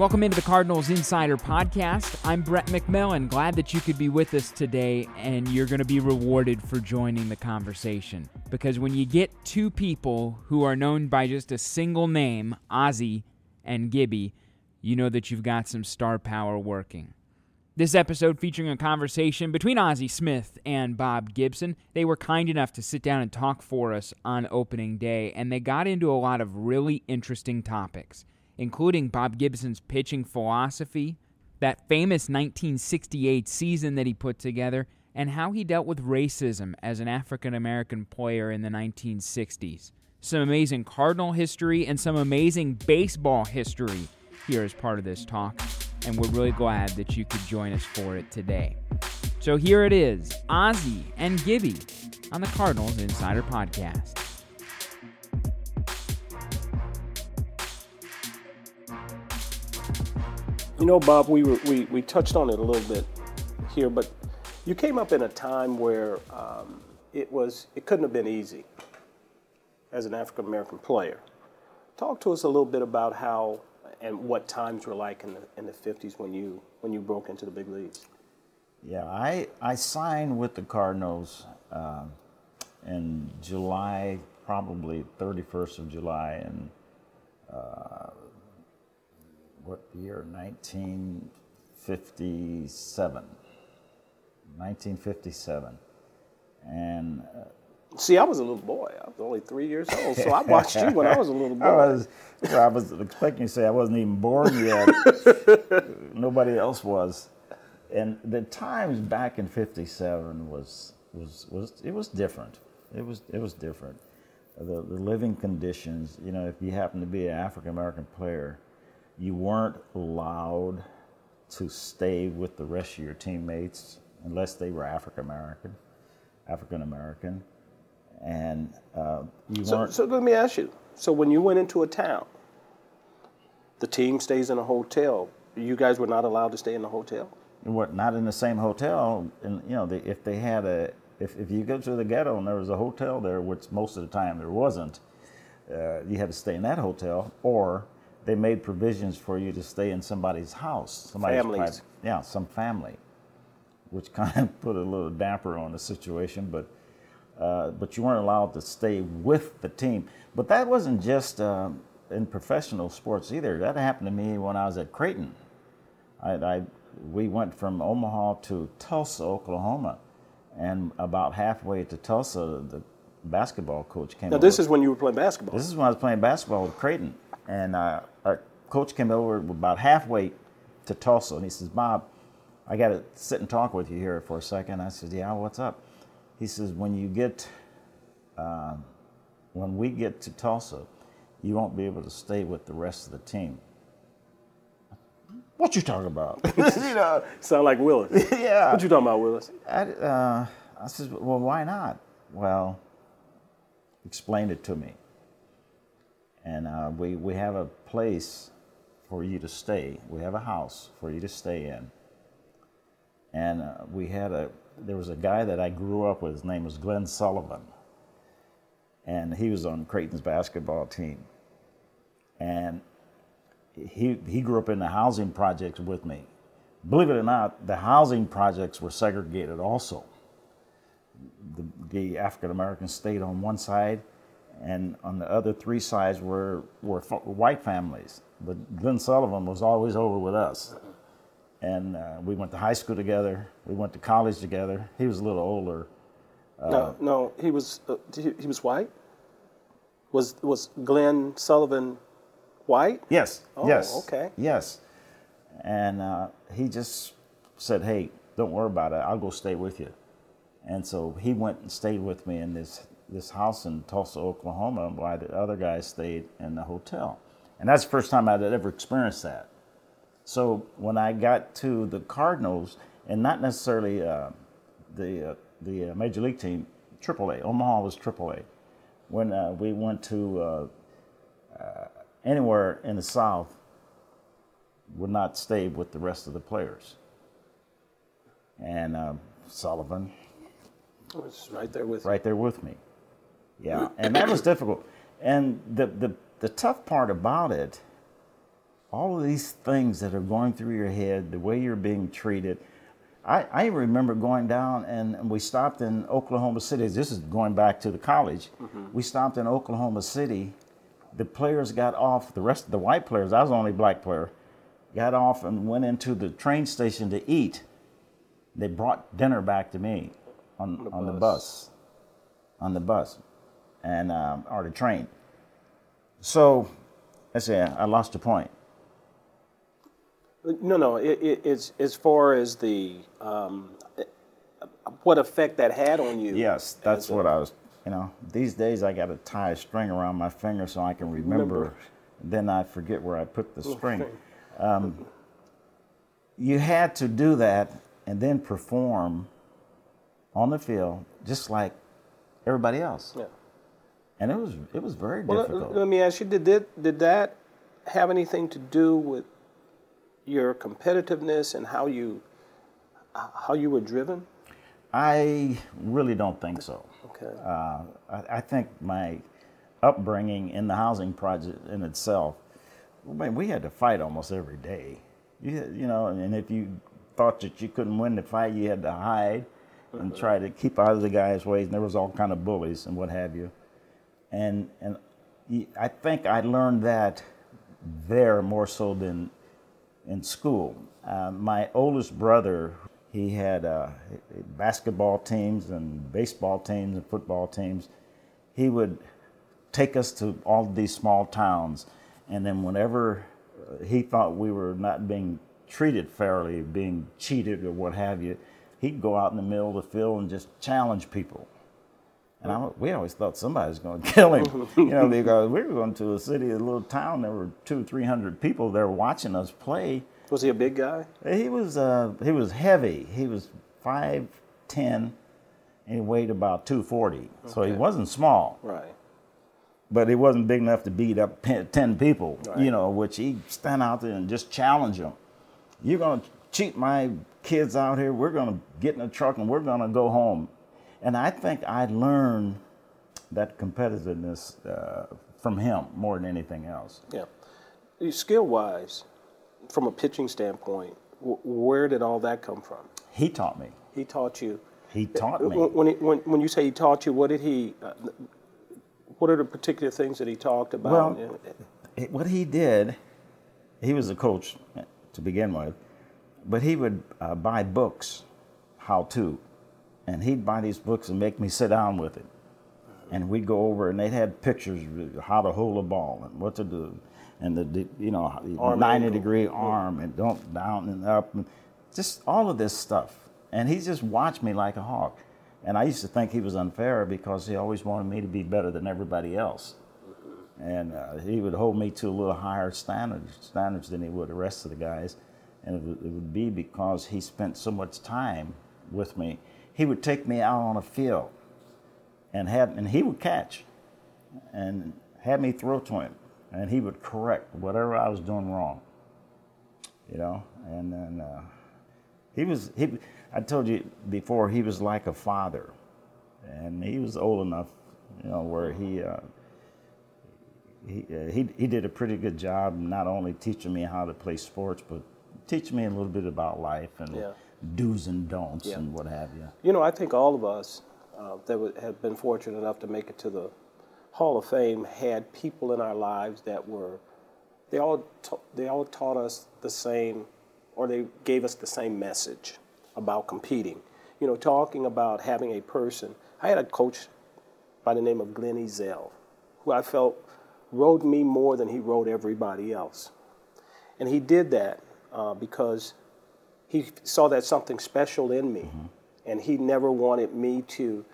Welcome into the Cardinals Insider Podcast. I'm Brett McMillan. Glad that you could be with us today, and you're going to be rewarded for joining the conversation. Because when you get two people who are known by just a single name, Ozzie and Gibby, you know that you've got some star power working. This episode featuring a conversation between Ozzie Smith and Bob Gibson. They were kind enough to sit down and talk for us on opening day, and they got into a lot of really interesting topics including Bob Gibson's pitching philosophy, that famous 1968 season that he put together, and how he dealt with racism as an African American player in the 1960s. Some amazing Cardinal history and some amazing baseball history here as part of this talk, and we're really glad that you could join us for it today. So here it is Ozzie and Gibby on the Cardinals Insider Podcast. You know, Bob, we, were, we, we touched on it a little bit here, but you came up in a time where um, it was it couldn't have been easy as an African American player. Talk to us a little bit about how and what times were like in the in the 50s when you when you broke into the big leagues. Yeah, I I signed with the Cardinals uh, in July, probably 31st of July, and uh, what year? 1957. 1957. And uh, See, I was a little boy. I was only three years old, so I watched you when I was a little boy. I was, I was expecting you to say I wasn't even born yet. Nobody else was. And the times back in '57 was was was it was different. It was it was different. The, the living conditions. You know, if you happen to be an African American player, you weren't allowed to stay with the rest of your teammates unless they were African American, African American, and uh, you So, weren't. so let me ask you. So when you went into a town, the team stays in a hotel. You guys were not allowed to stay in the hotel. you weren't in the same hotel, and you know they, if they had a if, if you go to the ghetto and there was a hotel there, which most of the time there wasn't, uh, you had to stay in that hotel, or they made provisions for you to stay in somebody's house, somebody's Families. private- yeah, some family, which kind of put a little damper on the situation, but. Uh, but you weren't allowed to stay with the team. But that wasn't just uh, in professional sports either. That happened to me when I was at Creighton. I, I, we went from Omaha to Tulsa, Oklahoma, and about halfway to Tulsa, the basketball coach came. Now over. this is when you were playing basketball. This is when I was playing basketball with Creighton, and uh, our coach came over about halfway to Tulsa, and he says, "Bob, I got to sit and talk with you here for a second. I said, "Yeah, what's up?" He says, "When you get, uh, when we get to Tulsa, you won't be able to stay with the rest of the team." What you talking about? you know, Sound like Willis. yeah. What you talking about, Willis? I, uh, I said, well, why not? Well, explain it to me. And uh, we, we have a place for you to stay. We have a house for you to stay in. And uh, we had a, there was a guy that I grew up with. His name was Glenn Sullivan. And he was on Creighton's basketball team. And he, he grew up in the housing projects with me. Believe it or not, the housing projects were segregated also. The, the African Americans stayed on one side, and on the other three sides were, were white families. But Glenn Sullivan was always over with us. And uh, we went to high school together, we went to college together. He was a little older. no, no, he was uh, he, he was white. Was was Glenn Sullivan white? Yes. Oh, yes. okay. Yes. And uh, he just said, "Hey, don't worry about it. I'll go stay with you." And so he went and stayed with me in this this house in Tulsa, Oklahoma, while the other guys stayed in the hotel. And that's the first time I'd ever experienced that. So when I got to the Cardinals, and not necessarily uh, the uh, the uh, major league team, AAA, Omaha was AAA. When uh, we went to uh, uh, anywhere in the South, would not stay with the rest of the players. And uh, Sullivan, was right there with right there with me. Yeah, and that was difficult. And the, the, the tough part about it, all of these things that are going through your head, the way you're being treated. I, I remember going down and we stopped in Oklahoma City. This is going back to the college. Mm-hmm. We stopped in Oklahoma City. The players got off, the rest of the white players, I was the only black player, got off and went into the train station to eat. They brought dinner back to me on, on the bus. On the bus and um, or the train. So, let's say I lost the point. No, no. It, it, it's as far as the um, what effect that had on you. Yes, that's what I was. You know, these days I got to tie a string around my finger so I can remember. Remember. Then I forget where I put the string. Um, you had to do that and then perform on the field just like everybody else, Yeah. And it was it was very Well, difficult. let, me ask you: Did that, did that have anything to do with your competitiveness and how you how you were driven? I really don't think so. Okay. Uh, I, I think my upbringing in the housing project in itself, I mean, we had to fight almost every day. You, you know, and if you thought that you couldn't win the fight, you had to hide and try to keep out of the guy's ways. And there was all kind of bullies and what have you. And and I think I learned that there more so than in school. Uh, my oldest brother, he had uh, basketball teams and baseball teams and football teams. He would take us to all these small towns, and then whenever uh, he thought we were not being treated fairly, being cheated or what have you, he'd go out in the middle of the field and just challenge people. And I, we always thought somebody was going to kill him, you know, because we were going to a city, a little town. There were two, three hundred people there watching us play. Was he a big guy? He was uh, he was heavy. He was five ten, and he weighed about two forty. So he wasn't small, Right. but he wasn't big enough to beat up ten people. Right. You know, which he stand out there and just challenge them. You're gonna cheat my kids out here. We're gonna get in a truck and we're gonna go home. And I think I learned that competitiveness uh, from him more than anything else. Yeah. Skill wise, from a pitching standpoint, w- where did all that come from? He taught me. He taught you. He taught me. When, when, he, when, when you say he taught you, what did he? Uh, what are the particular things that he talked about? Well, what he did, he was a coach to begin with, but he would uh, buy books, how to, and he'd buy these books and make me sit down with it, and we'd go over and they'd had pictures of how to hold a ball and what to do, and the you know Arm ninety angle. degree arm and don't down and up, and just all of this stuff, and he just watched me like a hawk. And I used to think he was unfair because he always wanted me to be better than everybody else and uh, he would hold me to a little higher standards standards than he would the rest of the guys, and it would, it would be because he spent so much time with me. He would take me out on a field, and have and he would catch, and have me throw to him, and he would correct whatever I was doing wrong. You know, and then uh, he was he. I told you before he was like a father, and he was old enough, you know, where he. Uh, he, uh, he, he did a pretty good job not only teaching me how to play sports, but teaching me a little bit about life and Yeah. Do's and don'ts Yeah. and what have you. You know, I think all of us uh, that have been fortunate enough to make it to the Hall of Fame had people in our lives that were, they all, ta- they all taught us the same, or they gave us the same message about competing. You know, talking about having a person. I had a coach by the name of Glenn Ezell. who I felt rode me more than he rode everybody else. And he did that uh, because he saw that something special in me, and he never wanted me to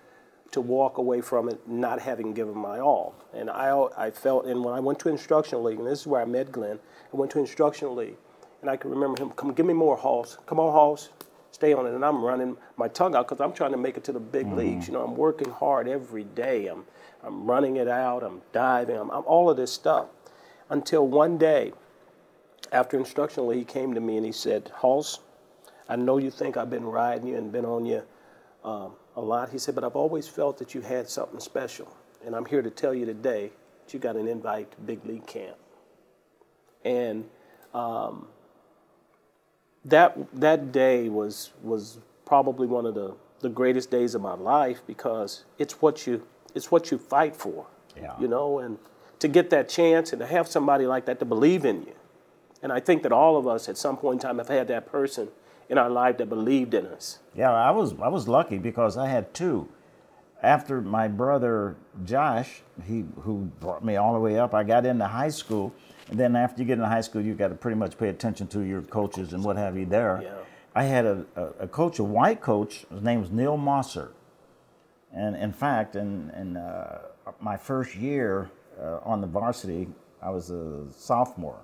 to walk away from it not having given my all. And I, I felt, and when I went to instructional league, and this is where I met Glenn, I went to instructional league, and I can remember him, come give me more Halls, come on Halls, stay on it. And I'm running my tongue out because I'm trying to make it to the big mm-hmm. leagues. You know, I'm working hard every day. I'm, I'm running it out. I'm diving. I'm, I'm all of this stuff. Until one day, after instructional, he came to me and he said, Halls, I know you think I've been riding you and been on you um, a lot. He said, but I've always felt that you had something special. And I'm here to tell you today that you got an invite to big league camp. And um, that that day was was probably one of the, the greatest days of my life because it's what you it's what you fight for. Yeah. You know, and to get that chance and to have somebody like that to believe in you. And I think that all of us at some point in time have had that person in our life that believed in us. Yeah, I was I was lucky because I had two. After my brother Josh, he who brought me all the way up, I got into high school, and then after you get into high school, you got to pretty much pay attention to your coaches and what have you there. Yeah. I had a, a, a coach, a white coach. His name was Neil Mosser, and in fact, in in uh, my first year uh, on the varsity, I was a sophomore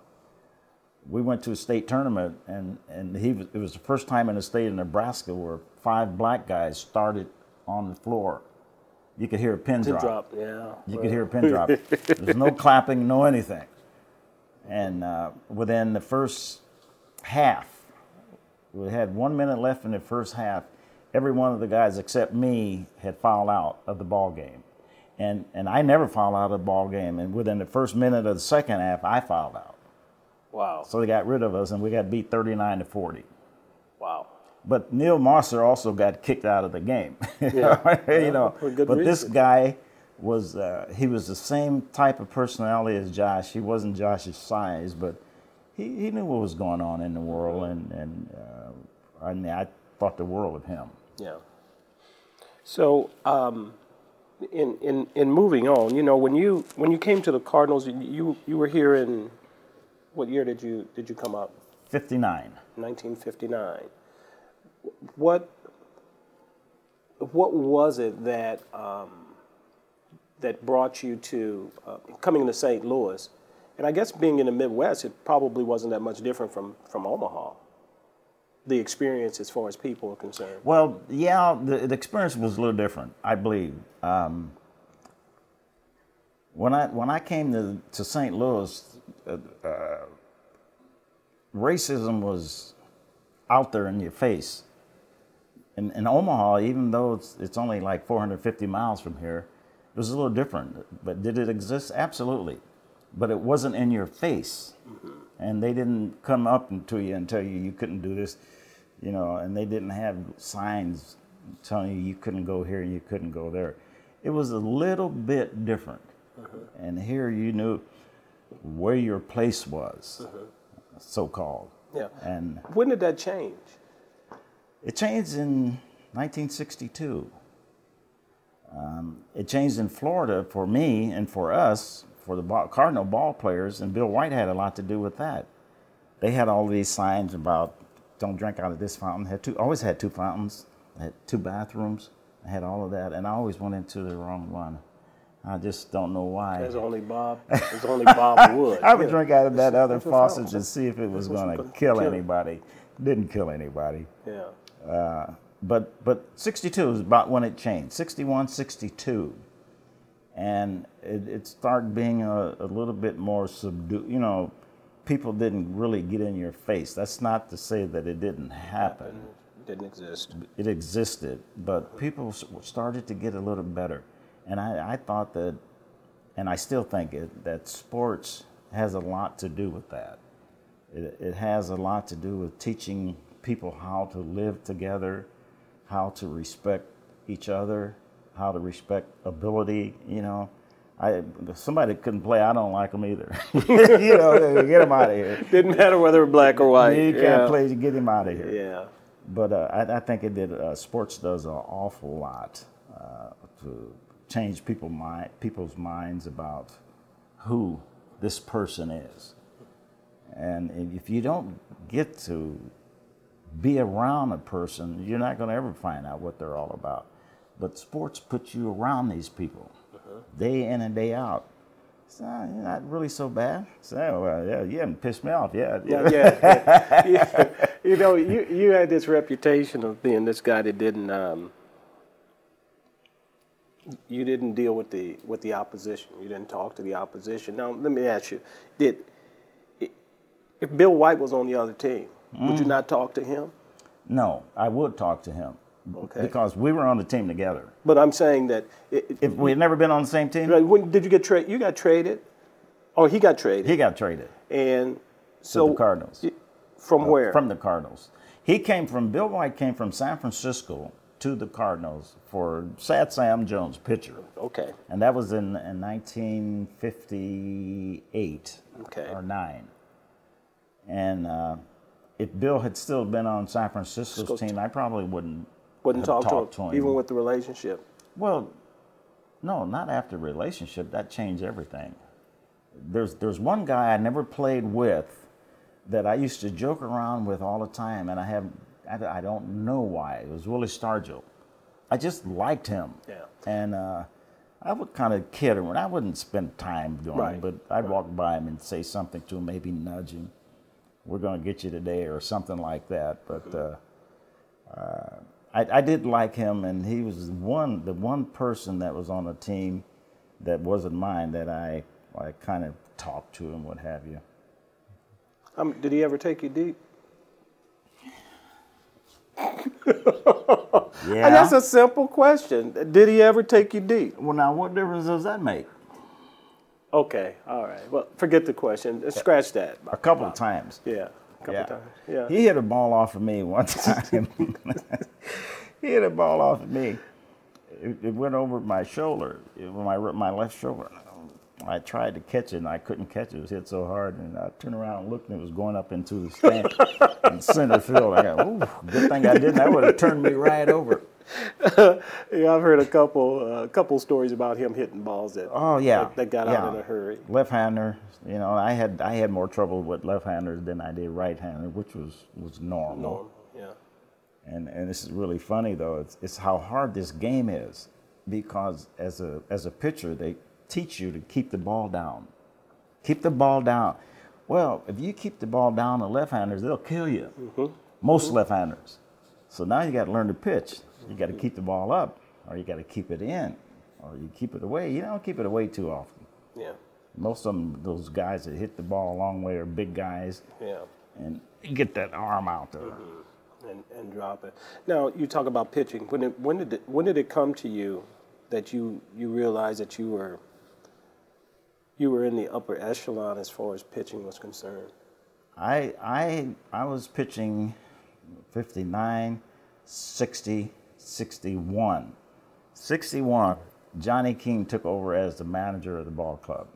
we went to a state tournament, and, and he was, it was the first time in the state of Nebraska where five black guys started on the floor. You could hear a pin, Pin drop. drop, yeah. You could hear a pin drop. There's no clapping, no anything. And uh, within the first half, we had one minute left in the first half. Every one of the guys except me had fouled out of the ball game, and and I never fouled out of the ball game. And within the first minute of the second half, I fouled out. Wow. So they got rid of us, and we got beat 39 to 40. Wow. But Neil Mosser also got kicked out of the game. Yeah. you know, for good but this guy was uh, he was the same type of personality as Josh. He wasn't Josh's size, but he, he knew what was going on in the world, and and uh, I mean I thought the world of him. Yeah. So, um, in, in in moving on, you know, when you when you came to the Cardinals, you you were here in what year did you did you come up? 59. 1959. What what was it that um, that brought you to uh, coming to St. Louis? And I guess being in the Midwest, it probably wasn't that much different from from Omaha. The experience, as far as people are concerned. Well, yeah, the, the experience was a little different, I believe. Um, when I when I came to, to St. Louis, uh, uh, racism was out there in your face. In, in Omaha, even though it's, it's only like 450 miles from here, it was a little different. But did it exist? Absolutely. But it wasn't in your face. And they didn't come up to you and tell you you couldn't do this, you know, and they didn't have signs telling you you couldn't go here, and you couldn't go there. It was a little bit different. And here you knew where your place was, so called. Yeah. And When did that change? it changed in 1962. Um, it changed in Florida for me and for us, for the ball, Cardinal ball players, and Bill White had a lot to do with that. They had all these signs about don't drink out of this fountain. Had two, always had two fountains, had two bathrooms. I had all of that, and I always went into the wrong one. I just don't know why. There's only Bob. There's only Bob Wood. I would Yeah. drink out of that other That's faucet to see if it was going to kill kill anybody. Didn't kill anybody. Yeah. Uh, but but 62 is about when it changed 61 62 and it, it started being a, a little bit more subdued you know people didn't really get in your face that's not to say that it didn't happen It Didn't exist. it existed but people started to get a little better and i, I thought that and i still think it that sports has a lot to do with that it, it has a lot to do with teaching people how to live together, how to respect each other, how to respect ability. You know, I somebody couldn't play. I don't like them either. you know, get them out of here. Didn't matter whether black or white. You can't yeah. play. Get him out of here. Yeah. But uh, I, I think it did. Uh, sports does an awful lot uh, to change people mind, people's minds about who this person is. And if you don't get to be around a person, you're not going to ever find out what they're all about. But sports puts you around these people day in and day out. So "Ah, you're not really so bad. So well, yeah, you haven't pissed me off yet. Yeah, yeah, yeah. You know, you, you had this reputation of being this guy that didn't um, you didn't deal with the with the opposition. You didn't talk to the opposition. Now, let me ask you: Did if Bill White was on the other team, would you mm. not talk to him? No, I would talk to him Okay. because we were on the team together. But I'm saying that it, If we had never been on the same team, Right, when did you get traded? You got traded, or he got traded, he got traded and to so the Cardinals. From uh, where? From the Cardinals. He came from Bill White came from San Francisco to the Cardinals for Sad Sam Jones, pitcher, okay, and that was in, in 1958 Okay. or nine. And uh, if Bill had still been on San Francisco's team, I probably wouldn't wouldn't talk to him, to him. even with the relationship. Well, no, not after relationship. That changed everything. There's there's one guy I never played with that I used to joke around with all the time, and I have I, I don't know why. It was Willie Stargell. I just liked him. Yeah. And uh, I would kind of kid him, and I wouldn't spend time doing Right, but I'd walk by him and say something to him, maybe nudge him. We're going to get you today, or something like that. But uh, uh, I, I did like him, and he was one the one person that was on the team that wasn't mine that I I kind of talked to and what have you. Um, did he ever take you deep? Yeah. And that's a simple question. Did he ever take you deep? well, now what difference does that make? Okay, all right. Well, forget the question. Scratch that. A couple of times. Yeah, a couple Yeah. times. Yeah. He hit a ball off of me one time. he hit a ball off of me. It, it went over my shoulder, it, my my left shoulder. I tried to catch it and I couldn't catch it. It was hit so hard, and I turned around and looked, and it was going up into the stand in center field. I got, ooh, good thing I didn't. That would have turned me right over. Yeah, I've heard a couple uh, couple stories about him hitting balls that Oh yeah, that, that got yeah. out in a hurry. Left-hander, you know, I had I had more trouble with left-handers than I did right-hander, which was was normal. Norm, yeah. and and this is really funny though. It's it's how hard this game is, because as a as a pitcher they teach you to keep the ball down, keep the ball down. Well, if you keep the ball down, the left-handers they'll kill you. Mm-hmm. Most mm-hmm. left-handers. So now you got to learn to pitch. You got to keep the ball up, or you got to keep it in, or you keep it away. You don't keep it away too often. Yeah, Most of them, those guys that hit the ball a long way, are big guys, yeah. and get that arm out there. Mm-hmm. and, and drop it. Now you talk about pitching. When it, when did it, when did it come to you that you you realized that you were you were in the upper echelon as far as pitching was concerned? I I I was pitching 59, 60, 61. 61, Johnny Keane took over as the manager of the ball club.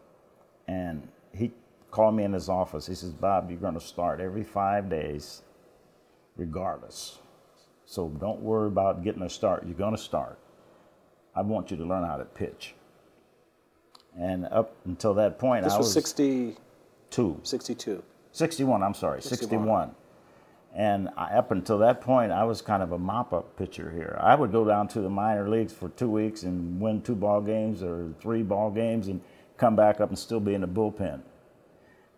And he called me in his office. He says, Bob, you're going to start every five days, regardless. So don't worry about getting a start. You're going to start. I want you to learn how to pitch. And up until that point, This I was was 60, two. 62. 61, I'm sorry, 61. 61. And I, up until that point, I was kind of a mop up pitcher here. I would go down to the minor leagues for two weeks and win two ball games or three ball games and come back up and still be in the bullpen.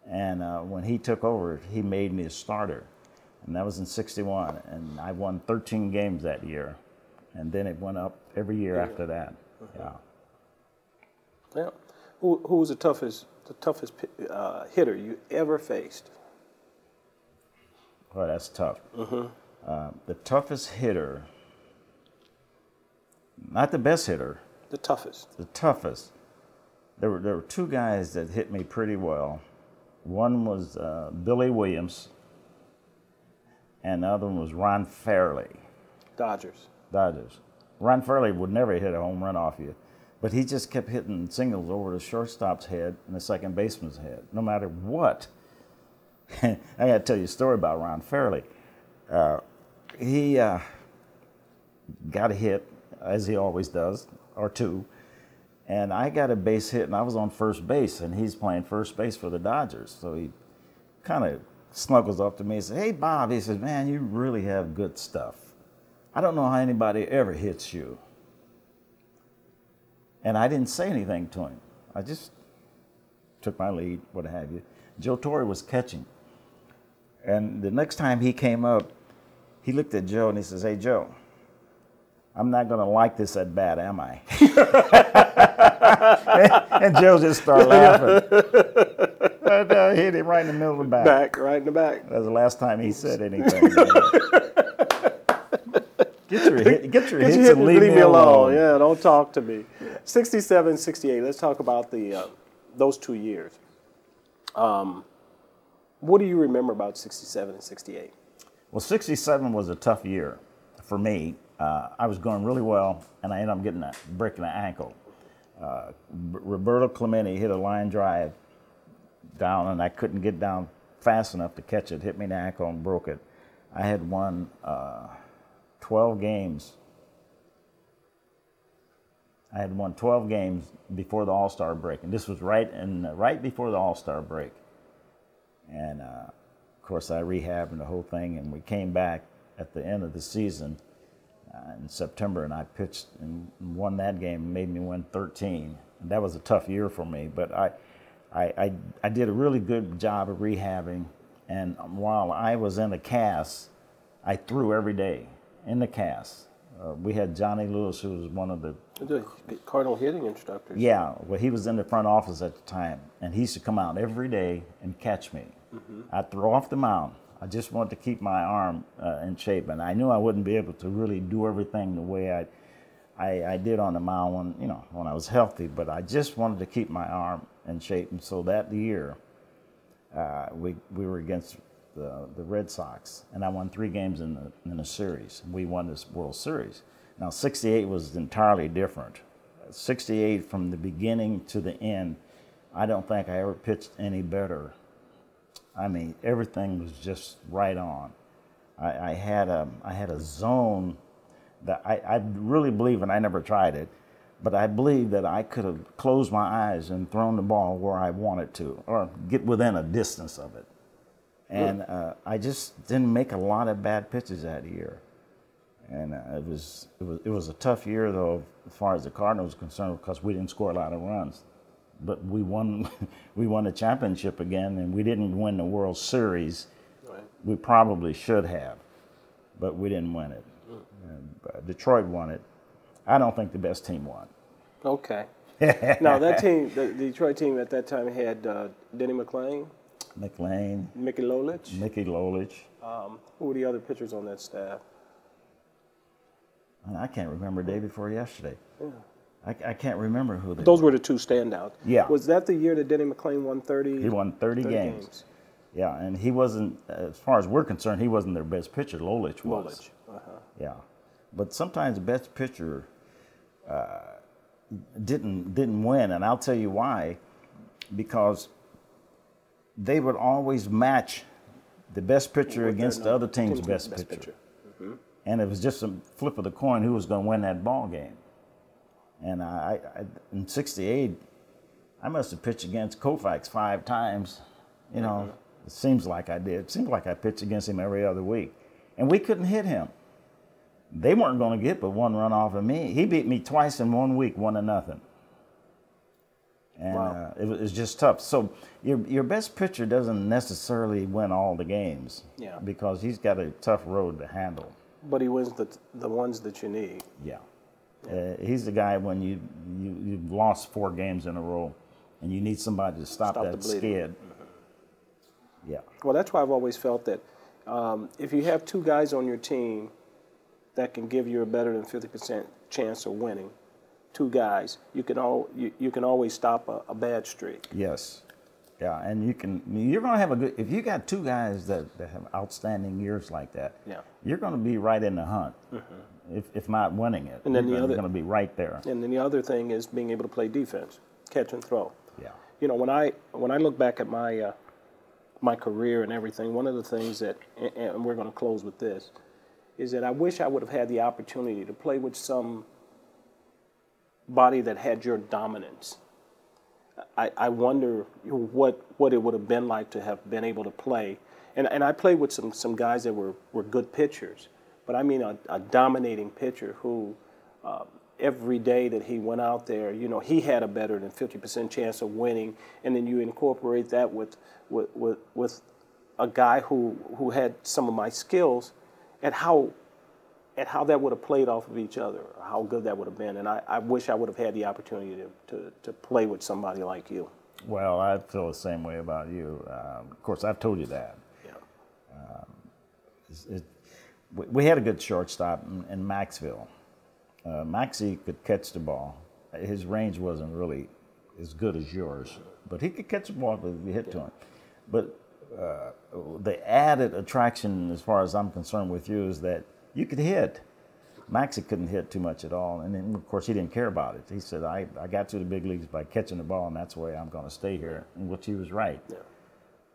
And uh, when he took over, he made me a starter. And that was in 61. And I won 13 games that year. And then it went up every year after that. Yeah. Yeah. Who, who was the toughest the toughest uh, hitter you ever faced? Well, that's tough. Uh, the toughest hitter, not the best hitter, The toughest. the toughest. There were there were two guys that hit me pretty well. One was uh, Billy Williams, and the other one was Ron Fairly, Dodgers. Dodgers. Ron Fairly would never hit a home run off you, but he just kept hitting singles over the shortstop's head and the second baseman's head, no matter what. I got to tell you a story about Ron Fairly. Uh, he uh, got a hit, as he always does, or two, And I got a base hit, and I was on first base, and he's playing first base for the Dodgers. So he kind of snuggles up to me and says, Hey, Bob, he says, Man, you really have good stuff. I don't know how anybody ever hits you. And I didn't say anything to him. I just took my lead, what have you. Joe Torre was catching. And the next time he came up, he looked at Joe and he says, Hey, Joe, I'm not going to like this at bat, am I? and Joe just started laughing. And, uh, hit him right in the middle of the back. Back, right in the back. That was the last time he said anything. get your, hit, get your Get hits your hit and leave, me alone. Yeah, don't talk to me. 67, 68. Let's talk about the uh, those two years. Um, what do you remember about 67 and 68? Well, 67 was a tough year for me. Uh, I was going really well, and I ended up getting a breaking an ankle. Uh, R- Roberto Clemente hit a line drive down, and I couldn't get down fast enough to catch it. Hit me in the ankle and broke it. I had one. uh, 12 games. I had won 12 games before the All Star break, and this was right in right before the All Star break. And uh, of course, I rehabbed and the whole thing, and we came back at the end of the season uh, in September, and I pitched and won that game, and made me win 13. And that was a tough year for me, but I, I, I, I did a really good job of rehabbing. And while I was in the cast, I threw every day in the cast. Uh, we had Johnny Lewis, who was one of the Cardinal hitting instructors. yeah, well, he was in the front office at the time, and he used to come out every day and catch me. I'd throw off the mound. I just wanted to keep my arm uh, in shape, and I knew I wouldn't be able to really do everything the way I, I, I did on the mound when you know when I was healthy. But I just wanted to keep my arm in shape, and so that year, uh, we we were against the the Red Sox, and I won three games in the in the series. We won this World Series. Now, '68 was entirely different. '68 from the beginning to the end, I don't think I ever pitched any better. I mean, everything was just right on. I, I had a I had a zone that I, I really believe, and I never tried it, but I believe that I could have closed my eyes and thrown the ball where I wanted to, or get within a distance of it. And uh, I just didn't make a lot of bad pitches that year. And uh, it was it was it was a tough year though, as far as the Cardinals were concerned, because we didn't score a lot of runs. But we won we won the championship again, and we didn't win the World Series. Right. We probably should have, but we didn't win it. And, uh, Detroit won it. I don't think the best team won. Okay. now that team, the, the Detroit team at that time had uh, Denny McLain, McLain, Mickey Lolich. Mickey Lolich. Um, who were the other pitchers on that staff? I can't remember day before yesterday. I, I can't remember who they Those were the two standouts. Yeah. Was that the year that Denny McLain won 30? He won 30, games. Yeah, and he wasn't, as far as we're concerned, he wasn't their best pitcher. Lolich was. Lolich. Uh-huh. Yeah, but sometimes the best pitcher uh, didn't didn't win, and I'll tell you why. Because they would always match the best pitcher against the other team's best, best pitcher. pitcher. Mm-hmm. and it was just a flip of the coin who was going to win that ball game. And I, I in '68, I must have pitched against Koufax five times. You know, mm-hmm. it seems like I did. It seems like I pitched against him every other week, and we couldn't hit him. They weren't going to get but one run off of me. He beat me twice in one week, one to nothing. And Wow. uh, it, was, it was just tough. So your your best pitcher doesn't necessarily win all the games. Yeah. Because he's got a tough road to handle. But he wins the, the ones that you need. Yeah. Uh, he's the guy when you, you, you've lost four games in a row and you need somebody to stop, Stop that skid. Yeah. Well, that's why I've always felt that um, if you have two guys on your team that can give you a better than 50% chance of winning, two guys, you can, all, you, you can always stop a, a bad streak. Yes. Yeah. And you can, you're going to have a good, if you got two guys that, that have outstanding years like that, Yeah. Mm-hmm. you're going to be right in the hunt. If, if not winning it, And then you're the other- going to be right there. And then the other thing is being able to play defense, catch and throw. Yeah. You know, when I when I look back at my uh, my career and everything, one of the things that, and- and we're going to close with this, is that I wish I would have had the opportunity to play with some body that had your dominance. I, I wonder what what it would have been like to have been able to play. And, and I played with some, some guys that were, were good pitchers, but I mean a, a dominating pitcher who uh, every day that he went out there, you know, he had a better than 50% chance of winning. And then you incorporate that with, with, with, with a guy who, who had some of my skills and how at how that would have played off of each other, how good that would have been. And I, I wish I would have had the opportunity to, to, to, play with somebody like you. Well, I feel the same way about you. Um, of course, I've told you that. Yeah. Um, it, we had a good shortstop in, in Maxville. Uh, Maxie could catch the ball. His range wasn't really as good as yours, but he could catch the ball if you hit yeah. to him. But uh, the added attraction, as far as I'm concerned with you, is that you could hit. Maxie couldn't hit too much at all, and then, of course he didn't care about it. He said, "I, I got to the big leagues by catching the ball, and that's the way I'm going to stay here," and which he was right. Yeah.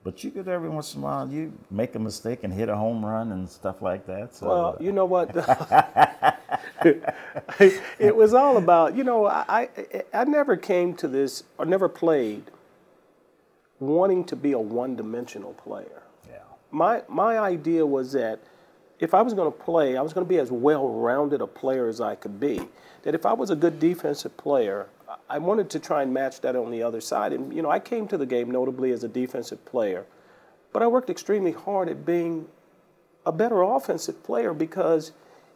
But you could every once in a while you make a mistake and hit a home run and stuff like that. So, well, uh you know what? it was all about you know I, I I never came to this or never played wanting to be a one-dimensional player. Yeah. My my idea was that if I was going to play, I was going to be as well-rounded a player as I could be. That if I was a good defensive player, I wanted to try and match that on the other side. And you know, I came to the game notably as a defensive player, but I worked extremely hard at being a better offensive player because,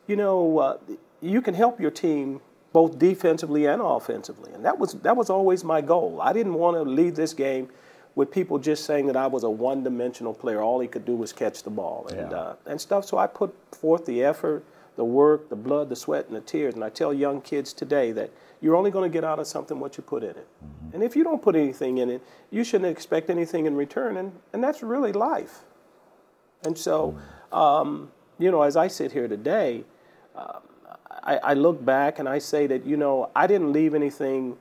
you know, uh, you can help your team both defensively and offensively, and that was that was always my goal. I didn't want to leave this game with people just saying that I was a one-dimensional player. All he could do was catch the ball and yeah. uh, and stuff. So I put forth the effort, the work, the blood, the sweat, and the tears. And I tell young kids today that you're only going to get out of something what you put in it. Mm-hmm. And if you don't put anything in it, you shouldn't expect anything in return. And and that's really life. And so, um, you know, as I sit here today. Uh, I, I look back and I say that, you know, I didn't leave anything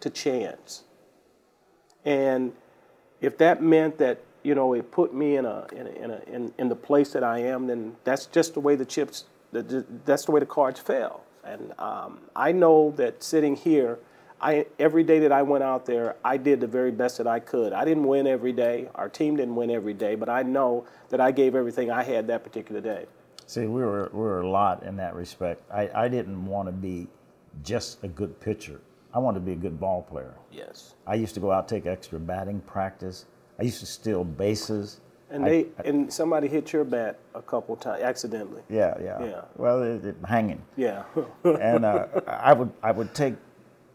to chance. And if that meant that you know it put me in a in a, in, a, in, in the place that I am, then that's just the way the chips that's the way the cards fell. And um, I know that sitting here, I every day that I went out there, I did the very best that I could. I didn't win every day. Our team didn't win every day, but I know that I gave everything I had that particular day. See, we were we were a lot in that respect. I, I didn't want to be just a good pitcher. I wanted to be a good ball player. Yes. I used to go out take extra batting practice. I used to steal bases. And they I, and somebody hit your bat a couple times accidentally. Yeah, yeah. Yeah. Well, it, it, hanging. Yeah. and uh, I would I would take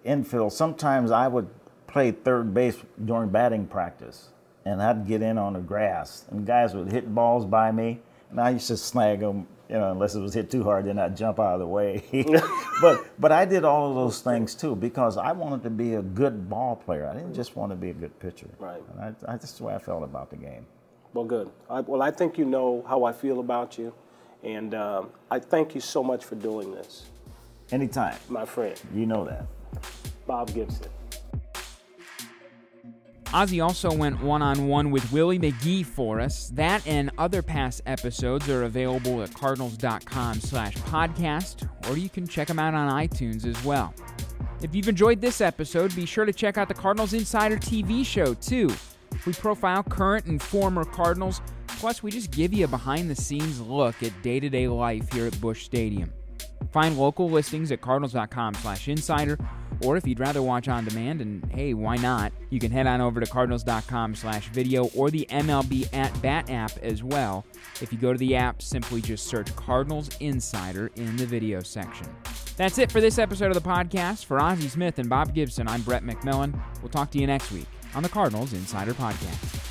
infield. Sometimes I would play third base during batting practice, and I'd get in on the grass, and guys would hit balls by me, and I used to snag them you know, unless it was hit too hard, then I'd jump out of the way. but but I did all of those things too because I wanted to be a good ball player. I didn't just want to be a good pitcher. Right. And I, I, that's the way I felt about the game. Well, good. I, well, I think you know how I feel about you, and um, I thank you so much for doing this. Anytime, my friend. You know that. Bob Gibson. Ozzie also went one on one with Willie McGee for us. That and other past episodes are available at cardinals.com slash podcast, or you can check them out on iTunes as well. If you've enjoyed this episode, be sure to check out the Cardinals Insider TV show, too. We profile current and former Cardinals, plus, we just give you a behind the scenes look at day to day life here at Busch Stadium. Find local listings at cardinals.com slash insider or if you'd rather watch on demand, and hey, why not? You can head on over to cardinals.com slash video or the MLB at Bat app as well. If you go to the app, simply just search Cardinals Insider in the video section. That's it for this episode of the podcast. For Ozzie Smith and Bob Gibson, I'm Brett McMillan. We'll talk to you next week on the Cardinals Insider Podcast.